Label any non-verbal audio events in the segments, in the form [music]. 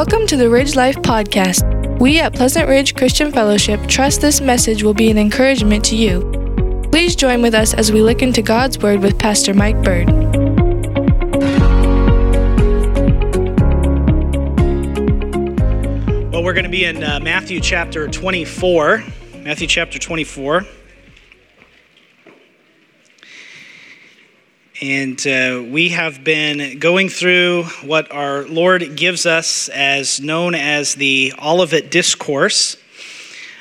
Welcome to the Ridge Life Podcast. We at Pleasant Ridge Christian Fellowship trust this message will be an encouragement to you. Please join with us as we look into God's Word with Pastor Mike Bird. Well, we're going to be in uh, Matthew chapter 24. Matthew chapter 24. And uh, we have been going through what our Lord gives us as known as the Olivet Discourse.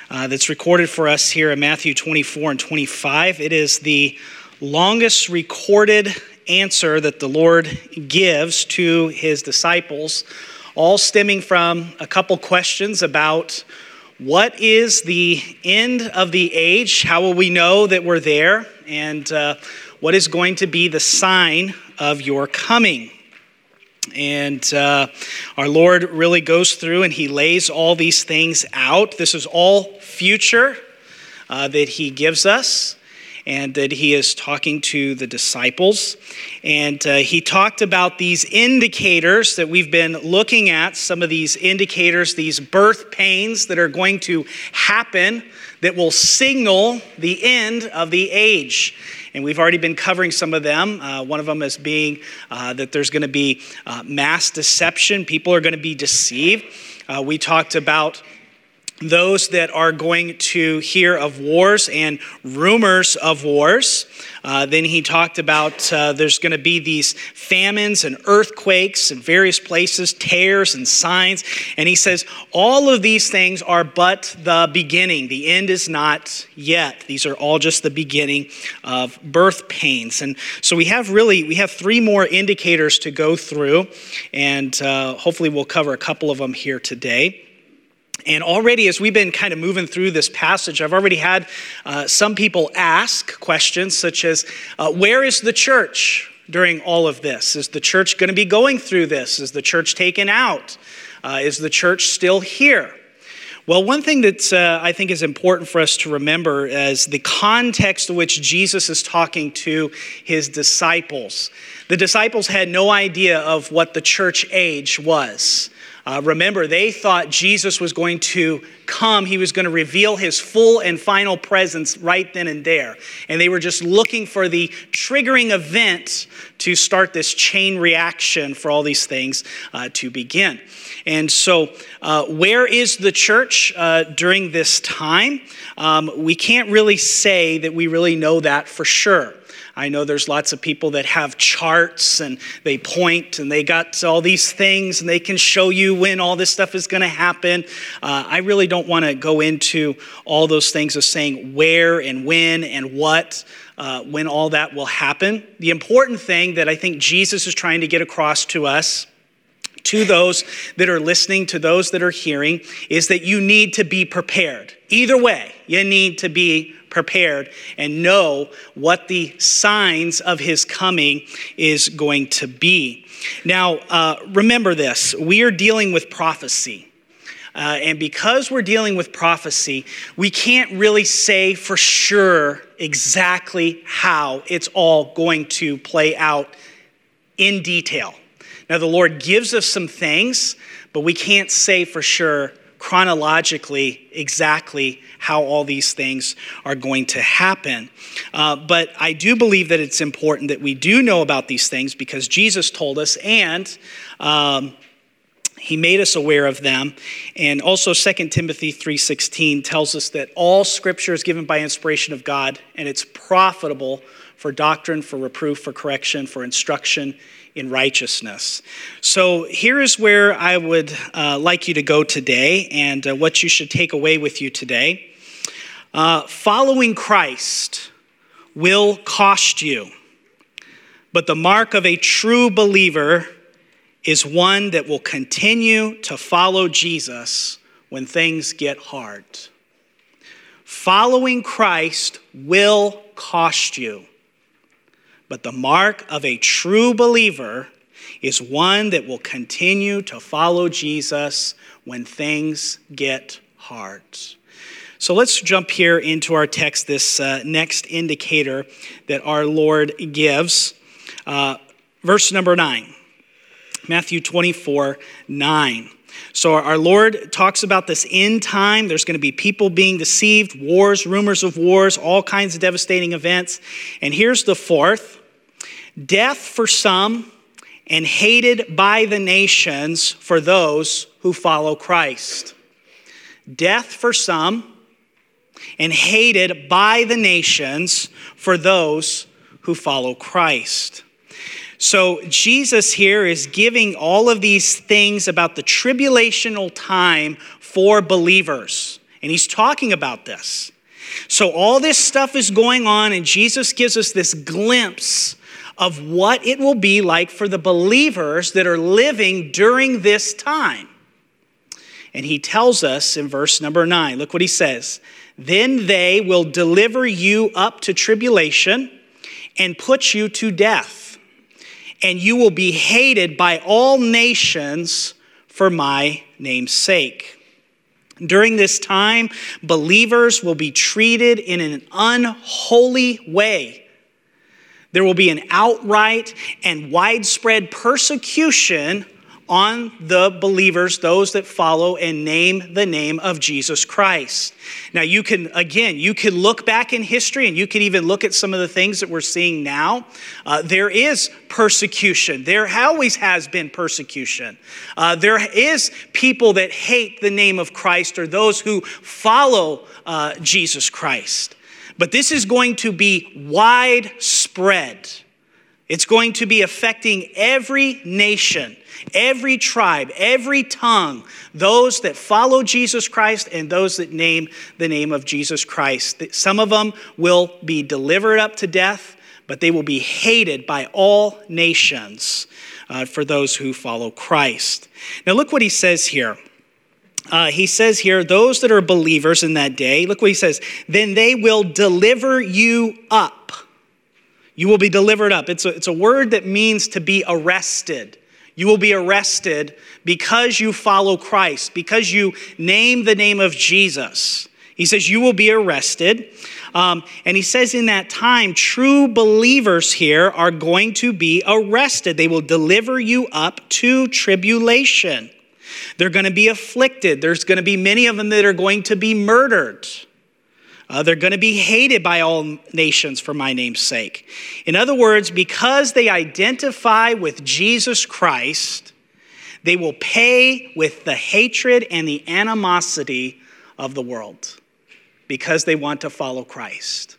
Uh, that's recorded for us here in Matthew 24 and 25. It is the longest recorded answer that the Lord gives to his disciples, all stemming from a couple questions about what is the end of the age? How will we know that we're there? And uh, what is going to be the sign of your coming. And uh, our Lord really goes through and he lays all these things out. This is all future uh, that he gives us and that he is talking to the disciples. And uh, he talked about these indicators that we've been looking at, some of these indicators, these birth pains that are going to happen that will signal the end of the age. And we've already been covering some of them. Uh, one of them is being uh, that there's going to be uh, mass deception, people are going to be deceived. Uh, we talked about those that are going to hear of wars and rumors of wars. Uh, then he talked about uh, there's going to be these famines and earthquakes in various places, tears and signs. And he says, all of these things are but the beginning. The end is not yet. These are all just the beginning of birth pains. And so we have really, we have three more indicators to go through. And uh, hopefully we'll cover a couple of them here today. And already, as we've been kind of moving through this passage, I've already had uh, some people ask questions such as uh, Where is the church during all of this? Is the church going to be going through this? Is the church taken out? Uh, is the church still here? Well, one thing that uh, I think is important for us to remember is the context in which Jesus is talking to his disciples. The disciples had no idea of what the church age was. Uh, remember, they thought Jesus was going to come, he was going to reveal his full and final presence right then and there. And they were just looking for the triggering event to start this chain reaction for all these things uh, to begin. And so, uh, where is the church uh, during this time? Um, we can't really say that we really know that for sure. I know there's lots of people that have charts and they point and they got all these things and they can show you when all this stuff is going to happen. Uh, I really don't want to go into all those things of saying where and when and what. Uh, when all that will happen. The important thing that I think Jesus is trying to get across to us to those that are listening, to those that are hearing, is that you need to be prepared. Either way, you need to be prepared and know what the signs of his coming is going to be. Now, uh, remember this we are dealing with prophecy. Uh, and because we're dealing with prophecy, we can't really say for sure exactly how it's all going to play out in detail. Now, the Lord gives us some things, but we can't say for sure chronologically exactly how all these things are going to happen. Uh, but I do believe that it's important that we do know about these things because Jesus told us and um, he made us aware of them and also 2 timothy 3.16 tells us that all scripture is given by inspiration of god and it's profitable for doctrine for reproof for correction for instruction in righteousness. So here is where I would uh, like you to go today and uh, what you should take away with you today. Uh, following Christ will cost you, but the mark of a true believer is one that will continue to follow Jesus when things get hard. Following Christ will cost you. But the mark of a true believer is one that will continue to follow Jesus when things get hard. So let's jump here into our text, this uh, next indicator that our Lord gives. Uh, verse number 9, Matthew 24 9. So, our Lord talks about this end time. There's going to be people being deceived, wars, rumors of wars, all kinds of devastating events. And here's the fourth death for some, and hated by the nations for those who follow Christ. Death for some, and hated by the nations for those who follow Christ. So, Jesus here is giving all of these things about the tribulational time for believers. And he's talking about this. So, all this stuff is going on, and Jesus gives us this glimpse of what it will be like for the believers that are living during this time. And he tells us in verse number nine, look what he says. Then they will deliver you up to tribulation and put you to death and you will be hated by all nations for my name's sake. During this time, believers will be treated in an unholy way. There will be an outright and widespread persecution on the believers, those that follow and name the name of Jesus Christ. Now, you can, again, you can look back in history and you can even look at some of the things that we're seeing now. Uh, there is persecution, there always has been persecution. Uh, there is people that hate the name of Christ or those who follow uh, Jesus Christ. But this is going to be widespread. It's going to be affecting every nation every tribe, every tongue, those that follow Jesus Christ and those that name the name of Jesus Christ. Some of them will be delivered up to death, but they will be hated by all nations uh, for those who follow Christ. Now, look what he says here. Uh, he says here, those that are believers in that day, look what he says, then they will deliver you up. You will be delivered up. It's a, it's a word that means to be arrested. You will be arrested because you follow Christ, because you name the name of Jesus. He says, You will be arrested. Um, and he says, In that time, true believers here are going to be arrested. They will deliver you up to tribulation. They're going to be afflicted. There's going to be many of them that are going to be murdered. Uh, they're going to be hated by all nations for my name's sake. In other words, because they identify with Jesus Christ, they will pay with the hatred and the animosity of the world because they want to follow Christ.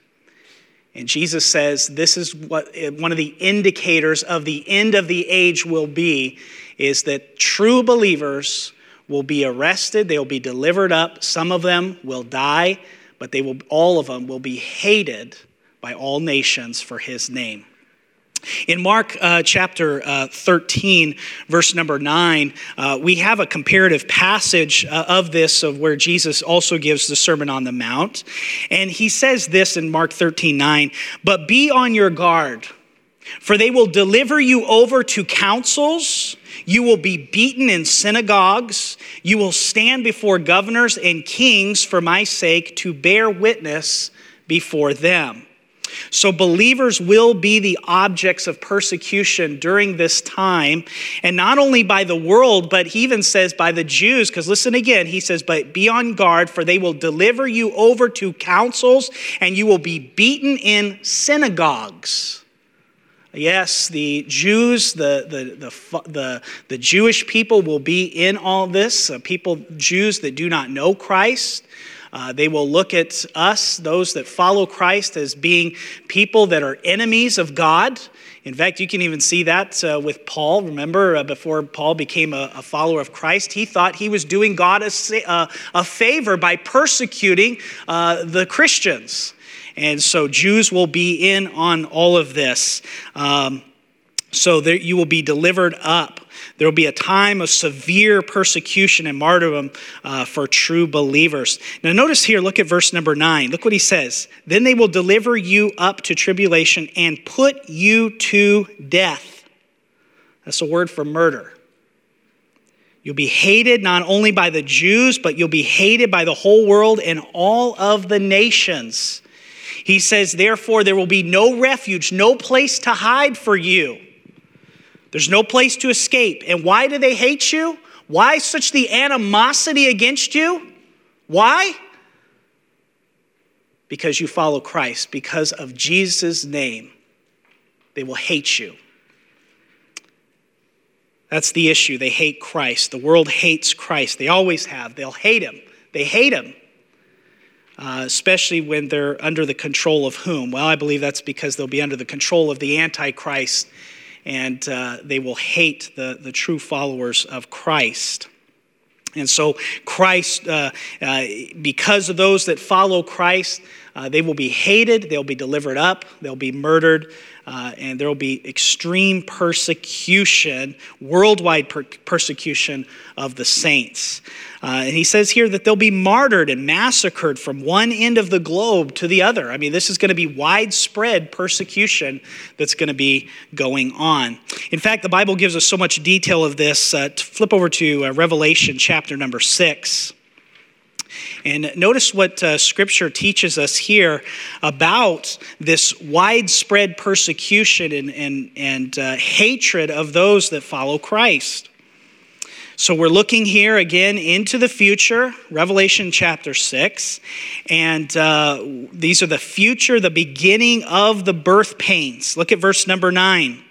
And Jesus says this is what one of the indicators of the end of the age will be is that true believers will be arrested, they will be delivered up, some of them will die, but they will, all of them will be hated by all nations for his name. In Mark uh, chapter uh, 13, verse number 9, uh, we have a comparative passage uh, of this, of where Jesus also gives the Sermon on the Mount. And he says this in Mark 13, 9, but be on your guard, for they will deliver you over to councils you will be beaten in synagogues. You will stand before governors and kings for my sake to bear witness before them. So, believers will be the objects of persecution during this time, and not only by the world, but he even says by the Jews, because listen again, he says, But be on guard, for they will deliver you over to councils, and you will be beaten in synagogues. Yes, the Jews, the, the, the, the, Jewish people will be in all this, uh, people, Jews that do not know Christ. Uh, they will look at us, those that follow Christ, as being people that are enemies of God. In fact, you can even see that uh, with Paul. Remember, uh, before Paul became a, a, follower of Christ, he thought he was doing God a, uh, a favor by persecuting uh, the Christians. And so Jews will be in on all of this. Um, so that you will be delivered up. There will be a time of severe persecution and martyrdom uh, for true believers. Now, notice here, look at verse number nine. Look what he says. Then they will deliver you up to tribulation and put you to death. That's a word for murder. You'll be hated not only by the Jews, but you'll be hated by the whole world and all of the nations. He says, Therefore, there will be no refuge, no place to hide for you. There's no place to escape. And why do they hate you? Why such the animosity against you? Why? Because you follow Christ, because of Jesus' name. They will hate you. That's the issue. They hate Christ. The world hates Christ. They always have. They'll hate him. They hate him, uh, especially when they're under the control of whom? Well, I believe that's because they'll be under the control of the Antichrist and uh, they will hate the, the true followers of Christ. And so, Christ, uh, uh, because of those that follow Christ, uh, they will be hated, they'll be delivered up, they'll be murdered, uh, and there will be extreme persecution, worldwide per- persecution of the saints. Uh, and he says here that they'll be martyred and massacred from one end of the globe to the other. I mean, this is going to be widespread persecution that's going to be going on. In fact, the Bible gives us so much detail of this. Uh, flip over to uh, Revelation chapter number six. And notice what uh, Scripture teaches us here about this widespread persecution and, and, and uh, hatred of those that follow Christ. So we're looking here again into the future, Revelation chapter 6. And uh, these are the future, the beginning of the birth pains. Look at verse number 9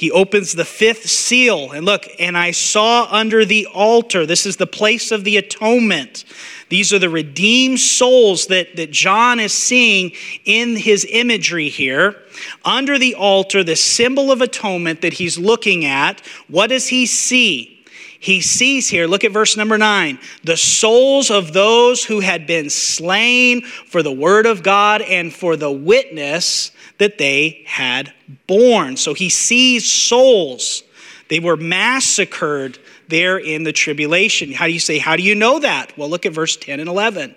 he opens the fifth seal. And look, and I saw under the altar, this is the place of the atonement. These are the redeemed souls that, that John is seeing in his imagery here. Under the altar, the symbol of atonement that he's looking at, what does he see? He sees here, look at verse number nine, the souls of those who had been slain for the word of God and for the witness that they had borne. So he sees souls. They were massacred there in the tribulation. How do you say, how do you know that? Well, look at verse 10 and 11.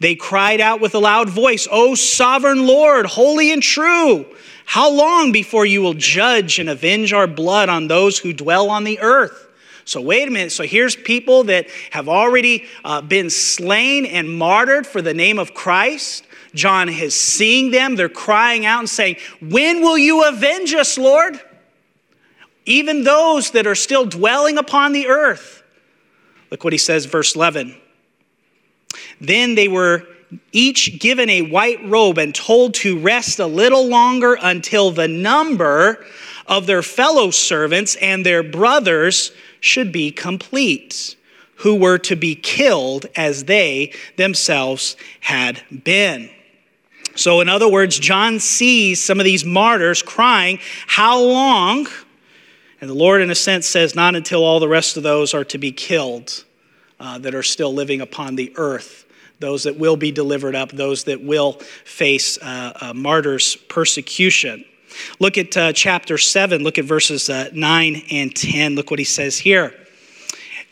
They cried out with a loud voice, O sovereign Lord, holy and true. How long before you will judge and avenge our blood on those who dwell on the earth? So, wait a minute. So, here's people that have already uh, been slain and martyred for the name of Christ. John is seeing them. They're crying out and saying, When will you avenge us, Lord? Even those that are still dwelling upon the earth. Look what he says, verse 11. Then they were each given a white robe and told to rest a little longer until the number of their fellow servants and their brothers should be complete, who were to be killed as they themselves had been. So, in other words, John sees some of these martyrs crying, How long? And the Lord, in a sense, says, Not until all the rest of those are to be killed uh, that are still living upon the earth, those that will be delivered up, those that will face uh, uh, martyrs' persecution. Look at uh, chapter 7, look at verses uh, 9 and 10. Look what he says here.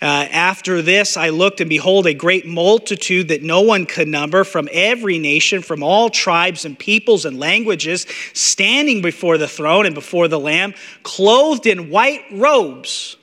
Uh, after this, I looked, and behold, a great multitude that no one could number from every nation, from all tribes and peoples and languages, standing before the throne and before the Lamb, clothed in white robes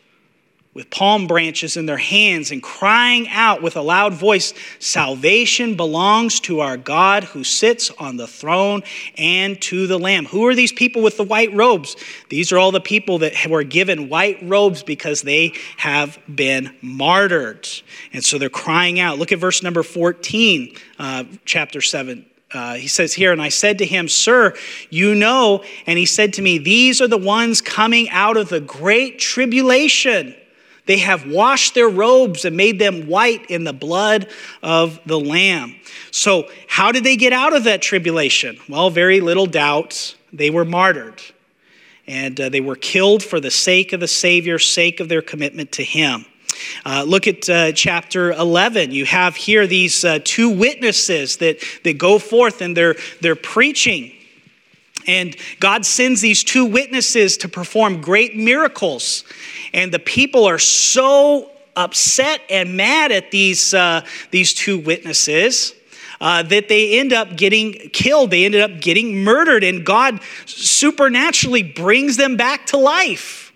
with palm branches in their hands and crying out with a loud voice Salvation belongs to our God who sits on the throne and to the Lamb. Who are these people with the white robes? These are all the people that were given white robes because they have been martyred. And so they're crying out. Look at verse number 14, uh, chapter 7. Uh, he says here, and I said to him, Sir, you know. And he said to me, These are the ones coming out of the great tribulation they have washed their robes and made them white in the blood of the Lamb. So, how did they get out of that tribulation? Well, very little doubt. They were martyred. And uh, they were killed for the sake of the Savior, sake of their commitment to Him. Uh, look at uh, chapter 11. You have here these uh, two witnesses that, that go forth and they're, they're preaching. And God sends these two witnesses to perform great miracles. And the people are so upset and mad at these, uh, these two witnesses. Uh, that they end up getting killed. They ended up getting murdered, and God supernaturally brings them back to life.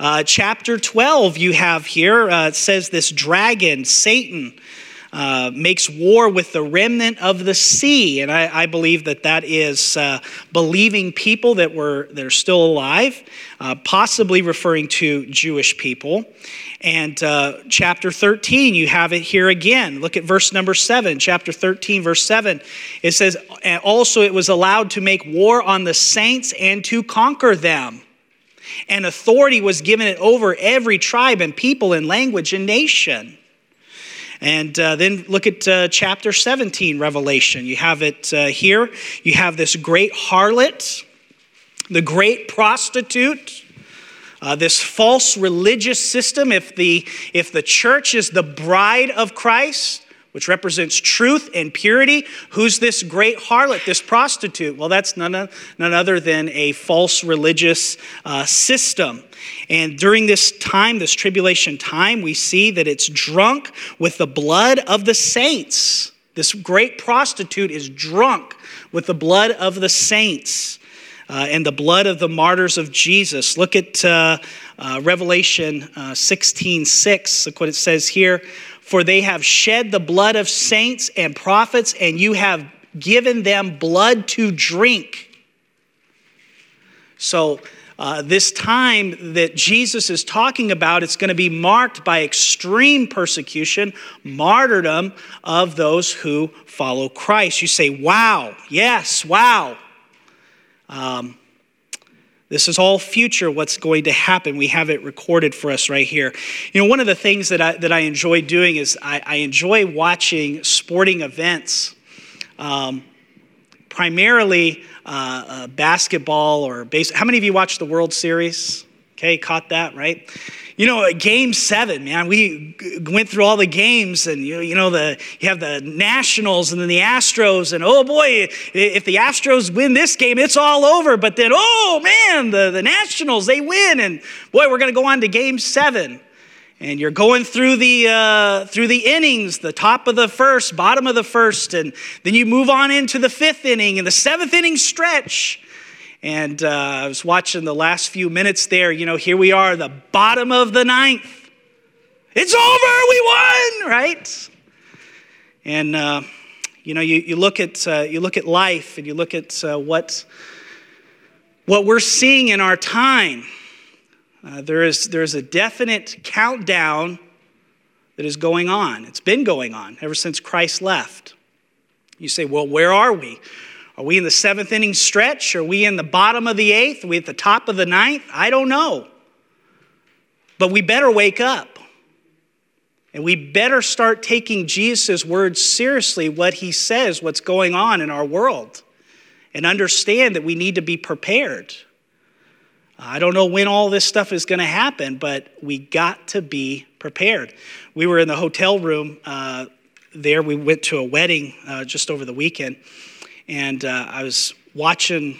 Uh, chapter 12, you have here, uh, says this dragon, Satan, uh, makes war with the remnant of the sea. And I, I believe that that is uh, believing people that, were, that are still alive, uh, possibly referring to Jewish people. And uh, chapter 13, you have it here again. Look at verse number 7. Chapter 13, verse 7. It says, Also it was allowed to make war on the saints and to conquer them. And authority was given it over every tribe and people and language and nation. And uh, then look at uh, chapter 17, Revelation. You have it uh, here. You have this great harlot, the great prostitute, uh, this false religious system. If the, if the church is the bride of Christ, which represents truth and purity. Who's this great harlot, this prostitute? Well, that's none, none other than a false religious uh, system. And during this time, this tribulation time, we see that it's drunk with the blood of the saints. This great prostitute is drunk with the blood of the saints. Uh, and the blood of the martyrs of Jesus. Look at uh, uh, Revelation uh, 16 6. Look what it says here. For they have shed the blood of saints and prophets, and you have given them blood to drink. So, uh, this time that Jesus is talking about, it's going to be marked by extreme persecution, martyrdom of those who follow Christ. You say, wow, yes, wow. Um, this is all future, what's going to happen. We have it recorded for us right here. You know, one of the things that I, that I enjoy doing is I, I enjoy watching sporting events, um, primarily uh, uh, basketball or base. How many of you watch the World Series? Okay, caught that, right? You know, game seven, man, we went through all the games, and you, you know, the you have the Nationals and then the Astros, and oh boy, if the Astros win this game, it's all over. But then, oh man, the, the Nationals, they win, and boy, we're going to go on to game seven. And you're going through the, uh, through the innings, the top of the first, bottom of the first, and then you move on into the fifth inning and the seventh inning stretch. And uh, I was watching the last few minutes there. You know, here we are, the bottom of the ninth. It's over, we won, right? And uh, you know, you, you look at uh, you look at life, and you look at uh, what what we're seeing in our time. Uh, there is there is a definite countdown that is going on. It's been going on ever since Christ left. You say, well, where are we? Are we in the seventh inning stretch? Are we in the bottom of the eighth? Are we at the top of the ninth? I don't know. But we better wake up. And we better start taking Jesus' words seriously, what he says, what's going on in our world, and understand that we need to be prepared. I don't know when all this stuff is going to happen, but we got to be prepared. We were in the hotel room uh, there. We went to a wedding uh, just over the weekend and uh, I was watching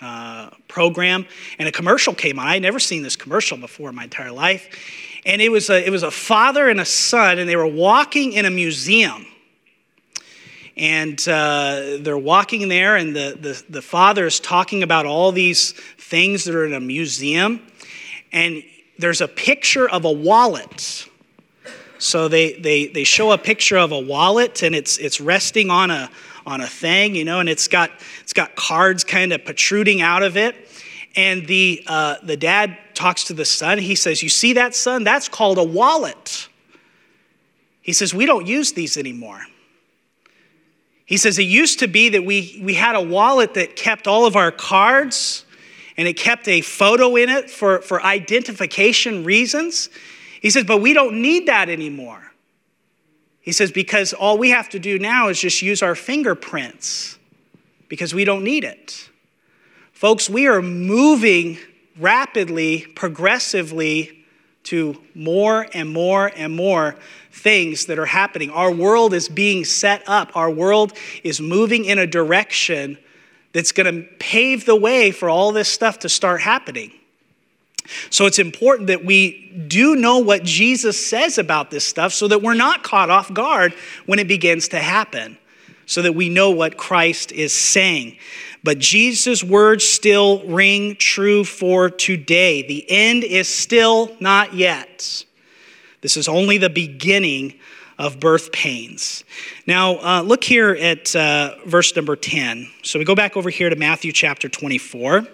uh, program, and a commercial came on. I had never seen this commercial before in my entire life, and it was a, it was a father and a son, and they were walking in a museum. And uh, they're walking there, and the, the, the father is talking about all these things that are in a museum. And there's a picture of a wallet. So they, they, they show a picture of a wallet, and it's, it's resting on a, on a thing, you know, and it's got it's got cards kind of protruding out of it. And the uh, the dad talks to the son. He says, "You see that son? That's called a wallet." He says, "We don't use these anymore." He says, "It used to be that we we had a wallet that kept all of our cards." and it kept a photo in it for, for identification reasons. He says, but we don't need that anymore. He says, because all we have to do now is just use our fingerprints because we don't need it. Folks, we are moving rapidly, progressively to more and more and more things that are happening. Our world is being set up, our world is moving in a direction that's going to pave the way for all this stuff to start happening. So it's important that we do know what Jesus says about this stuff so that we're not caught off guard when it begins to happen, so that we know what Christ is saying. But Jesus' words still ring true for today. The end is still not yet. This is only the beginning of birth pains. Now, uh, look here at uh, verse number 10. So we go back over here to Matthew chapter 24.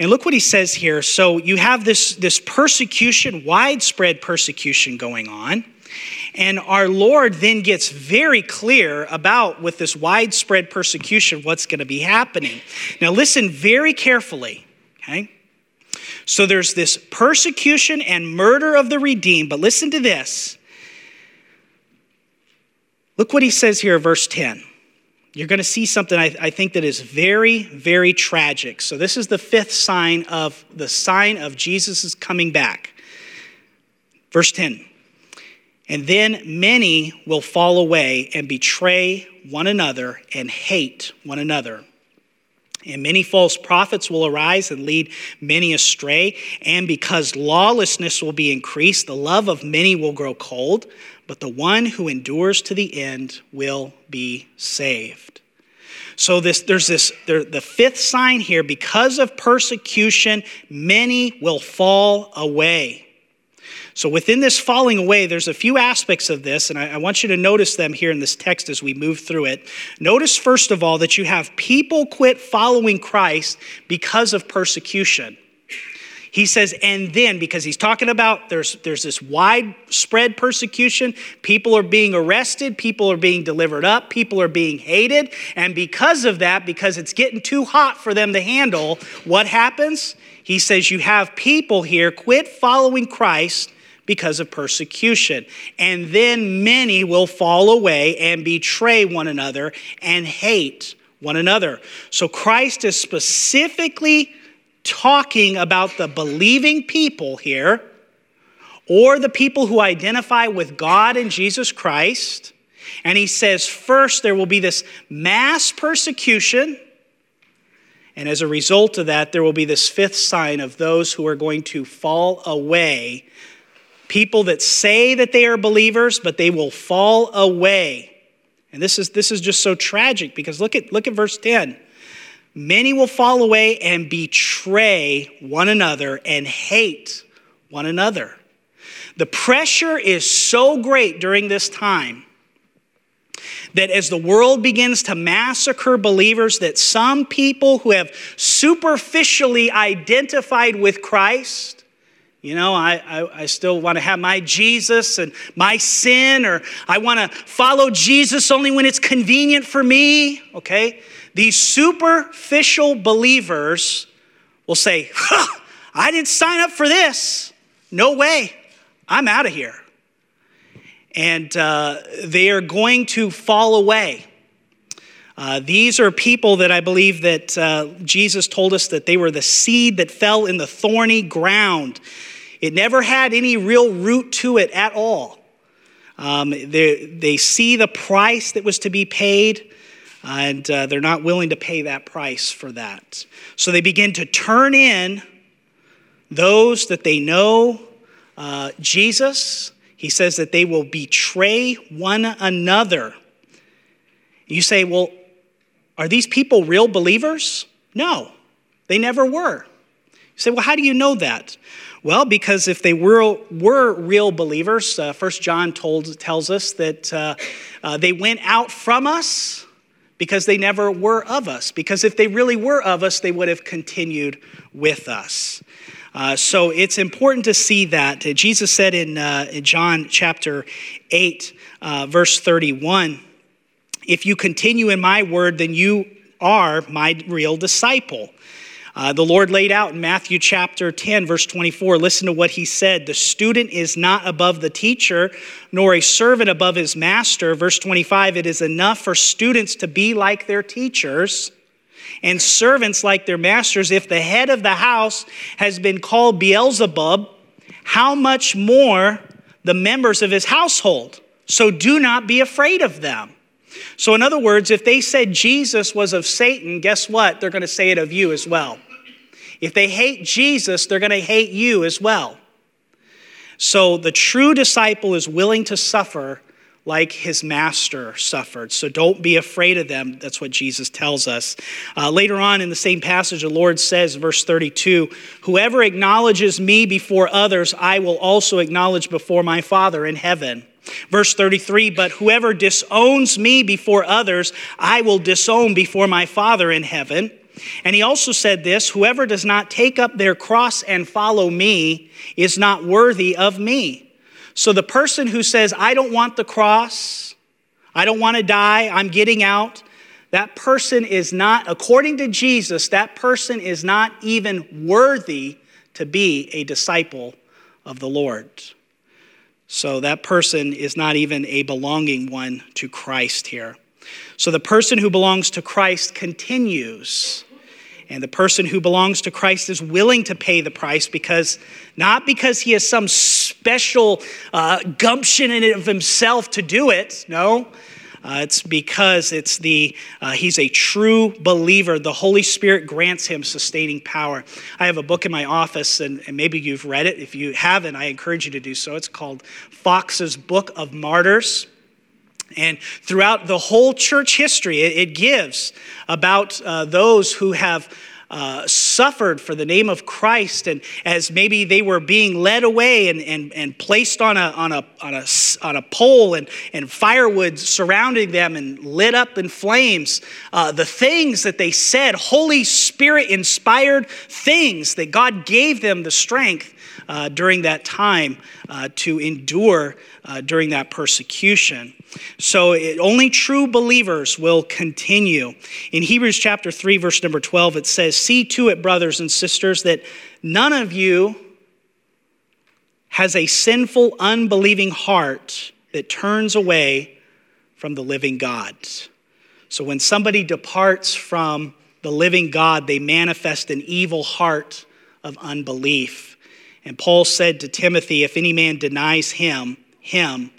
And look what he says here. So you have this, this persecution, widespread persecution going on. And our Lord then gets very clear about, with this widespread persecution, what's going to be happening. Now, listen very carefully, okay? So there's this persecution and murder of the redeemed, but listen to this. Look what he says here, verse 10 you're going to see something I, I, think that is very, very tragic. So, this is the fifth sign of the sign of Jesus' coming back. Verse 10 And then many will fall away and betray one another and hate one another. And many false prophets will arise and lead many astray. And because lawlessness will be increased, the love of many will grow cold but the one who endures to the end will be saved. So this, there's this, there, the fifth sign here, because of persecution, many will fall away. So within this falling away, there's a few aspects of this, and I, I want you to notice them here in this text as we move through it. Notice, first of all, that you have people quit following Christ because of persecution. He says, and then, because he's talking about there's, there's this widespread persecution, people are being arrested, people are being delivered up, people are being hated. And because of that, because it's getting too hot for them to handle, what happens? He says, you have people here quit following Christ because of persecution. And then many will fall away and betray one another and hate one another. So Christ is specifically talking about the believing people here or the people who identify with God and Jesus Christ. And he says, first, there will be this mass persecution. And as a result of that, there will be this fifth sign of those who are going to fall away. People that say that they are believers, but they will fall away. And this is, this is just so tragic because look at, look at verse 10. Many will fall away and betray one another and hate one another. The pressure is so great during this time that as the world begins to massacre believers that some people who have superficially identified with Christ you know, I, I, I, still want to have my Jesus and my sin, or I want to follow Jesus only when it's convenient for me, okay? These superficial believers will say, [laughs] huh, I didn't sign up for this. No way. I'm out of here. And uh, they are going to fall away. Uh, these are people that I believe that uh, Jesus told us that they were the seed that fell in the thorny ground. It never had any real root to it at all. Um, they, see the price that was to be paid, and uh, they're not willing to pay that price for that. So they begin to turn in those that they know uh, Jesus. He says that they will betray one another. You say, well, are these people real believers? No, they never were. You say, well, how do you know that? Well, because if they were, were real believers, uh, 1 John told, tells us that uh, uh, they went out from us because they never were of us. Because if they really were of us, they would have continued with us. Uh, so it's important to see that. Jesus said in, uh, in John chapter 8, uh, verse 31, If you continue in my word, then you are my real disciple. Uh, the Lord laid out in Matthew chapter 10, verse 24. Listen to what he said. The student is not above the teacher, nor a servant above his master. Verse 25 It is enough for students to be like their teachers and servants like their masters. If the head of the house has been called Beelzebub, how much more the members of his household? So do not be afraid of them. So, in other words, if they said Jesus was of Satan, guess what? They're going to say it of you as well. If they hate Jesus, they're going to hate you as well. So, the true disciple is willing to suffer like his master suffered. So don't be afraid of them. That's what Jesus tells us. Uh, later on in the same passage, the Lord says, verse 32 Whoever acknowledges me before others, I will also acknowledge before my Father in heaven. Verse 33 But whoever disowns me before others, I will disown before my Father in heaven. And he also said this Whoever does not take up their cross and follow me is not worthy of me. So the person who says, I don't want the cross, I don't want to die, I'm getting out, that person is not, according to Jesus, that person is not even worthy to be a disciple of the Lord. So that person is not even a belonging one to Christ here. So the person who belongs to Christ continues. And the person who belongs to Christ is willing to pay the price because, not because he has some special uh, gumption in of himself to do it, no, uh, it's because it's the uh, he's a true believer. The Holy Spirit grants him sustaining power. I have a book in my office, and, and maybe you've read it. If you haven't, I encourage you to do so. It's called Fox's Book of Martyrs. And throughout the whole church history, it, it gives about uh, those who have uh, suffered for the name of Christ, and as maybe they were being led away and, and, and placed on a, on, a, on, a, on a pole and, and firewood surrounding them and lit up in flames, uh, the things that they said, Holy Spirit inspired things that God gave them the strength uh, during that time uh, to endure uh, during that persecution. So it, only true believers will continue. In Hebrews chapter 3, verse number 12, it says, See to it, brothers and sisters, that none of you has a sinful, unbelieving heart that turns away from the living God. So when somebody departs from the living God, they manifest an evil heart of unbelief. And Paul said to Timothy, If any man denies him, him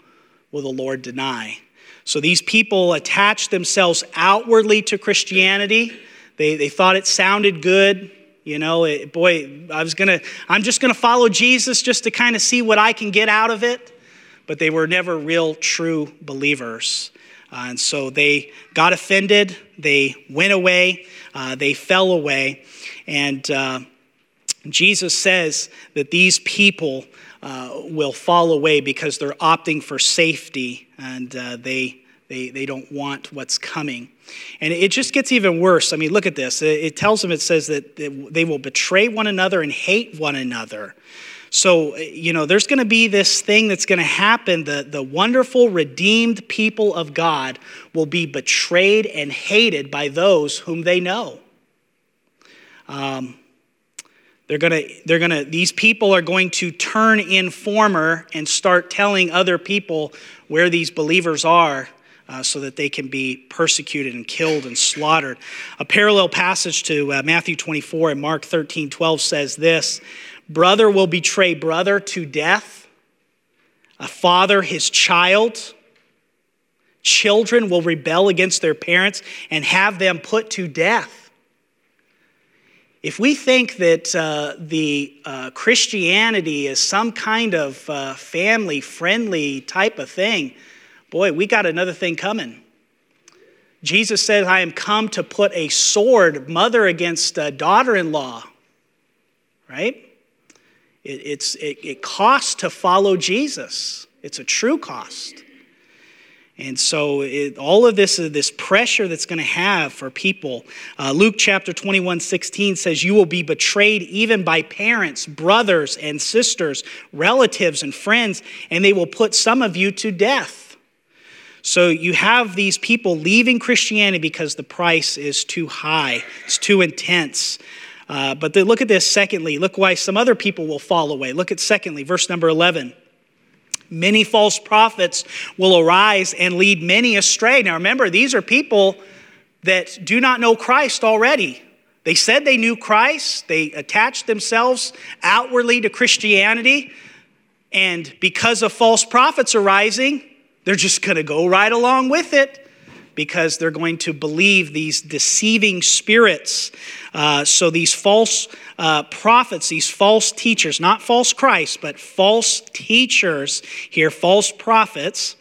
will the Lord deny. So these people attached themselves outwardly to Christianity. They, they thought it sounded good. You know, it, boy, I was gonna, I'm just gonna follow Jesus just to kind of see what I can get out of it. But they were never real, true believers. Uh, and so they got offended, they went away, uh, they fell away. And uh, Jesus says that these people uh, will fall away because they're opting for safety and uh, they, they, they don't want what's coming. And it just gets even worse. I mean, look at this. It tells them, it says that they will betray one another and hate one another. So, you know, there's going to be this thing that's going to happen. The, the wonderful, redeemed people of God will be betrayed and hated by those whom they know. Um, they're going to, they're going to, these people are going to turn informer and start telling other people where these believers are uh, so that they can be persecuted and killed and slaughtered. A parallel passage to uh, Matthew 24 and Mark 13 12 says this Brother will betray brother to death, a father his child. Children will rebel against their parents and have them put to death. If we think that uh, the uh, Christianity is some kind of uh, family friendly type of thing, boy, we got another thing coming. Jesus said, I am come to put a sword, mother against daughter in law, right? It, it's, it, it costs to follow Jesus, it's a true cost. And so, it, all of this this pressure that's going to have for people. Uh, Luke chapter 21, 16 says, You will be betrayed even by parents, brothers, and sisters, relatives, and friends, and they will put some of you to death. So, you have these people leaving Christianity because the price is too high, it's too intense. Uh, but look at this, secondly. Look why some other people will fall away. Look at secondly, verse number 11. Many false prophets will arise and lead many astray. Now remember, these are people that do not know Christ already. They said they knew Christ, they attached themselves outwardly to Christianity, and because of false prophets arising, they're just going to go right along with it because they're going to believe these deceiving spirits. Uh, so these false uh, prophets, these false teachers, not false Christ, but false teachers here, false prophets,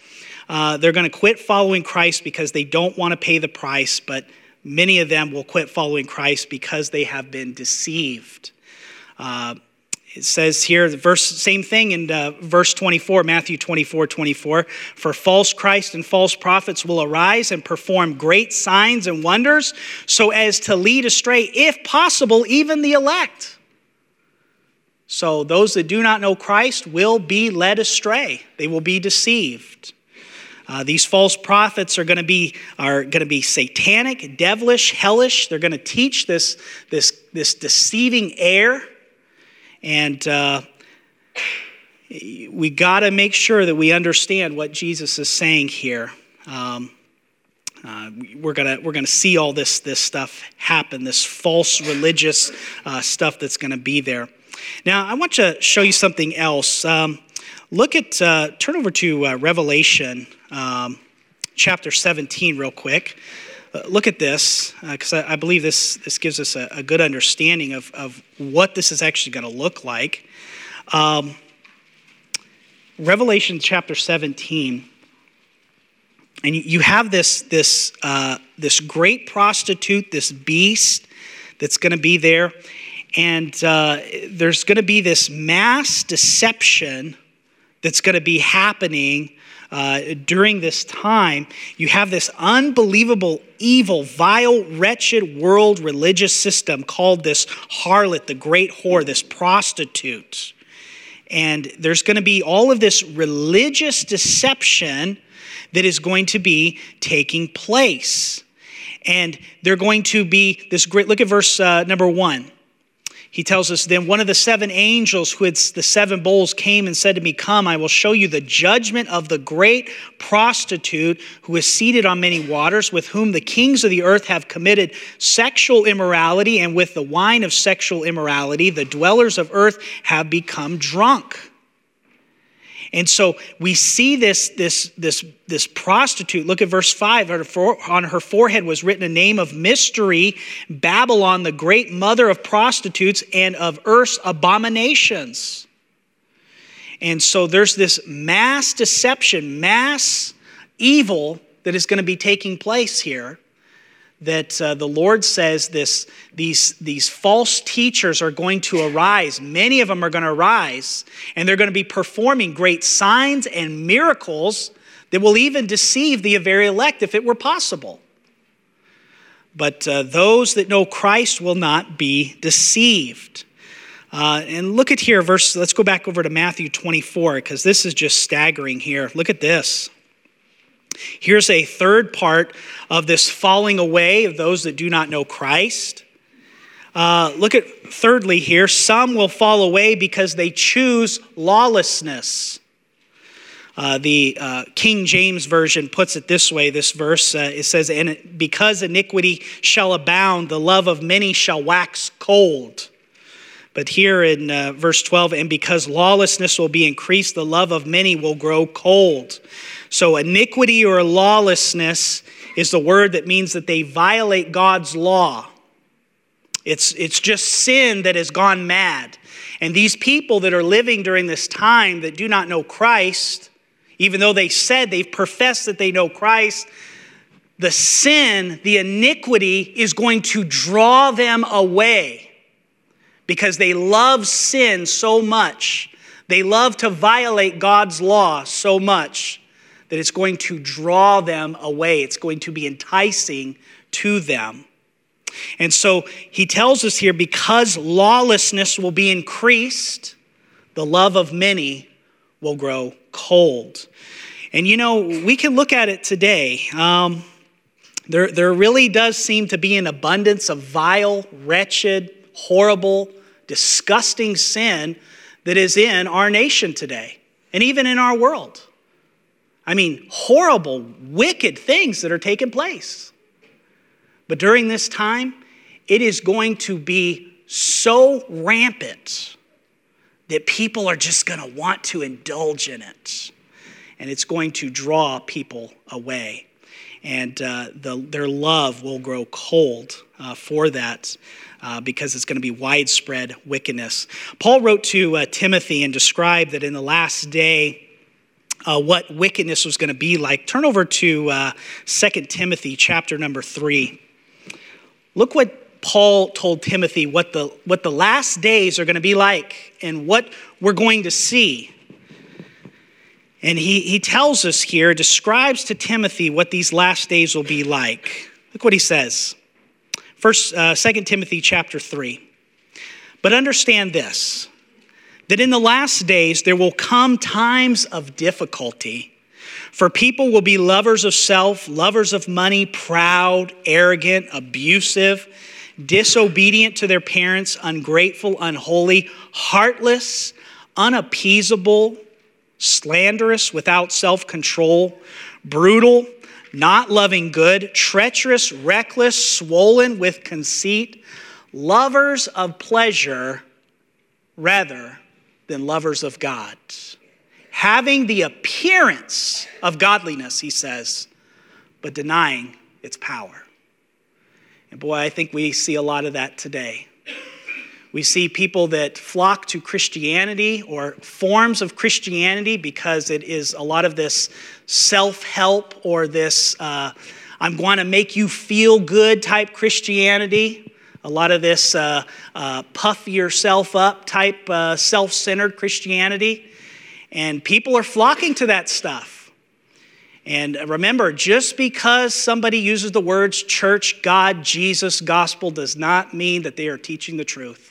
uh, they're going to quit following Christ because they don't want to pay the price, but many of them will quit following Christ because they have been deceived. It says here, the verse, same thing in uh, verse 24, Matthew 24, 24. For false Christ and false prophets will arise and perform great signs and wonders so as to lead astray, if possible, even the elect. So those that do not know Christ will be led astray, they will be deceived. Uh, these false prophets are going to be are going to be satanic, devilish, hellish. They're going to teach this this this deceiving air and uh, we got to make sure that we understand what Jesus is saying here. Um, uh, we're gonna we're gonna see all this this stuff happen, this false religious uh, stuff that's gonna be there. Now, I want to show you something else. Um, look at uh, turn over to uh, Revelation um, chapter 17 real quick. Uh, look at this, because uh, I, I, believe this, this gives us a, a good understanding of, of what this is actually going to look like. Um, Revelation chapter 17, and you have this, this, uh, this great prostitute, this beast that's going to be there, and uh, there's going to be this mass deception that's going to be happening uh, during this time, you have this unbelievable, evil, vile, wretched world religious system called this harlot, the great whore, this prostitute. And there's going to be all of this religious deception that is going to be taking place. And they're going to be this great, look at verse uh, number one. He tells us, Then one of the seven angels who had the seven bowls came and said to me, Come, I will show you the judgment of the great prostitute who is seated on many waters, with whom the kings of the earth have committed sexual immorality, and with the wine of sexual immorality, the dwellers of earth have become drunk. And so we see this, this, this, this prostitute. Look at verse 5. On her forehead was written a name of mystery Babylon, the great mother of prostitutes and of earth's abominations. And so there's this mass deception, mass evil that is going to be taking place here that uh, the Lord says this, these, these false teachers are going to arise. Many of them are going to arise, and they're going to be performing great signs and miracles that will even deceive the very elect if it were possible. But uh, those that know Christ will not be deceived. Uh, and look at here, verse, let's go back over to Matthew 24, because this is just staggering here. Look at this. Here's a third part of this falling away of those that do not know Christ. Uh, look at thirdly here some will fall away because they choose lawlessness. Uh, the uh, King James Version puts it this way this verse uh, it says, And because iniquity shall abound, the love of many shall wax cold. But here in uh, verse 12, and because lawlessness will be increased, the love of many will grow cold. So, iniquity or lawlessness is the word that means that they violate God's law. It's, it's just sin that has gone mad. And these people that are living during this time that do not know Christ, even though they said they've professed that they know Christ, the sin, the iniquity is going to draw them away because they love sin so much. They love to violate God's law so much that it's going to draw them away, it's going to be enticing to them. And so he tells us here because lawlessness will be increased, the love of many will grow cold. And you know, we can look at it today. Um, there, there really does seem to be an abundance of vile, wretched, horrible, disgusting sin that is in our nation today and even in our world. I mean, horrible, wicked things that are taking place. But during this time, it is going to be so rampant that people are just going to want to indulge in it. And it's going to draw people away. And uh, the, their love will grow cold uh, for that. Uh, because it's going to be widespread wickedness. Paul wrote to uh, Timothy and described that in the last day, uh, what wickedness was going to be like. Turn over to uh, 2 Timothy chapter number 3. Look what Paul told Timothy what the, what the last days are going to be like and what we're going to see. And he, he tells us here, describes to Timothy what these last days will be like. Look what he says. First, uh, 2 Timothy chapter 3. But understand this that in the last days there will come times of difficulty. For people will be lovers of self, lovers of money, proud, arrogant, abusive, disobedient to their parents, ungrateful, unholy, heartless, unappeasable, slanderous, without self control, brutal, not loving good, treacherous, reckless, swollen with conceit, lovers of pleasure rather than lovers of God. Having the appearance of godliness, he says, but denying its power. And boy, I think we see a lot of that today. We see people that flock to Christianity or forms of Christianity because it is a lot of this self help or this uh, I'm going to make you feel good type Christianity. A lot of this uh, uh, puff yourself up type uh, self centered Christianity. And people are flocking to that stuff. And remember, just because somebody uses the words church, God, Jesus, gospel does not mean that they are teaching the truth.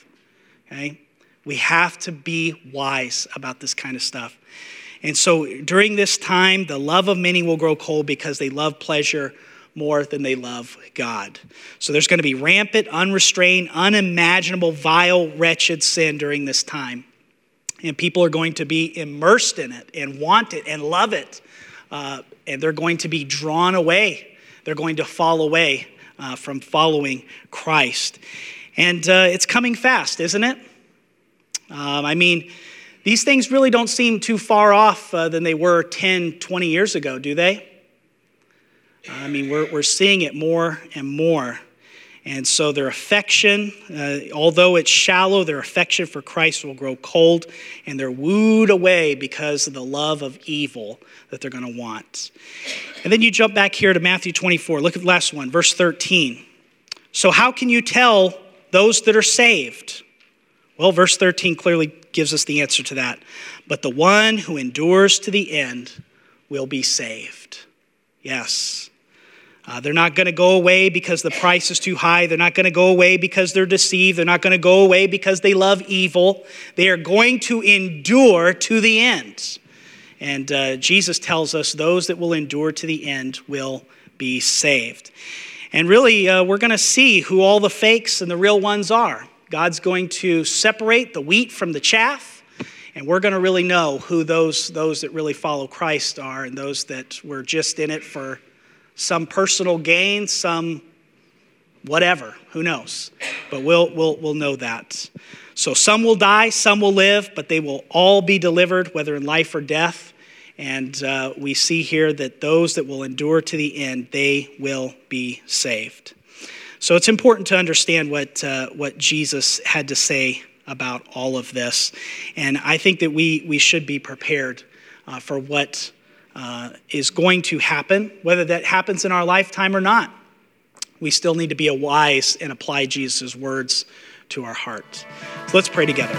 Okay? We have to be wise about this kind of stuff. And so during this time, the love of many will grow cold because they love pleasure more than they love God. So there's going to be rampant, unrestrained, unimaginable, vile, wretched sin during this time. And people are going to be immersed in it and want it and love it. Uh, and they're going to be drawn away. They're going to fall away uh, from following Christ. And uh, it's coming fast, isn't it? Um, I mean, these things really don't seem too far off uh, than they were 10, 20 years ago, do they? I mean, we're, we're seeing it more and more. And so their affection, uh, although it's shallow, their affection for Christ will grow cold and they're wooed away because of the love of evil that they're going to want. And then you jump back here to Matthew 24. Look at the last one, verse 13. So, how can you tell those that are saved? Well, verse 13 clearly gives us the answer to that. But the one who endures to the end will be saved. Yes. Uh, they're not going to go away because the price is too high. They're not going to go away because they're deceived. They're not going to go away because they love evil. They are going to endure to the end. And uh, Jesus tells us those that will endure to the end will be saved. And really, uh, we're going to see who all the fakes and the real ones are. God's going to separate the wheat from the chaff, and we're going to really know who those, those that really follow Christ are and those that were just in it for some personal gain, some whatever, who knows. But we'll, we'll, we'll know that. So some will die, some will live, but they will all be delivered, whether in life or death. And uh, we see here that those that will endure to the end, they will be saved. So it's important to understand what, uh, what Jesus had to say about all of this. And I think that we, we should be prepared uh, for what uh, is going to happen, whether that happens in our lifetime or not. We still need to be wise and apply Jesus' words to our heart. So let's pray together.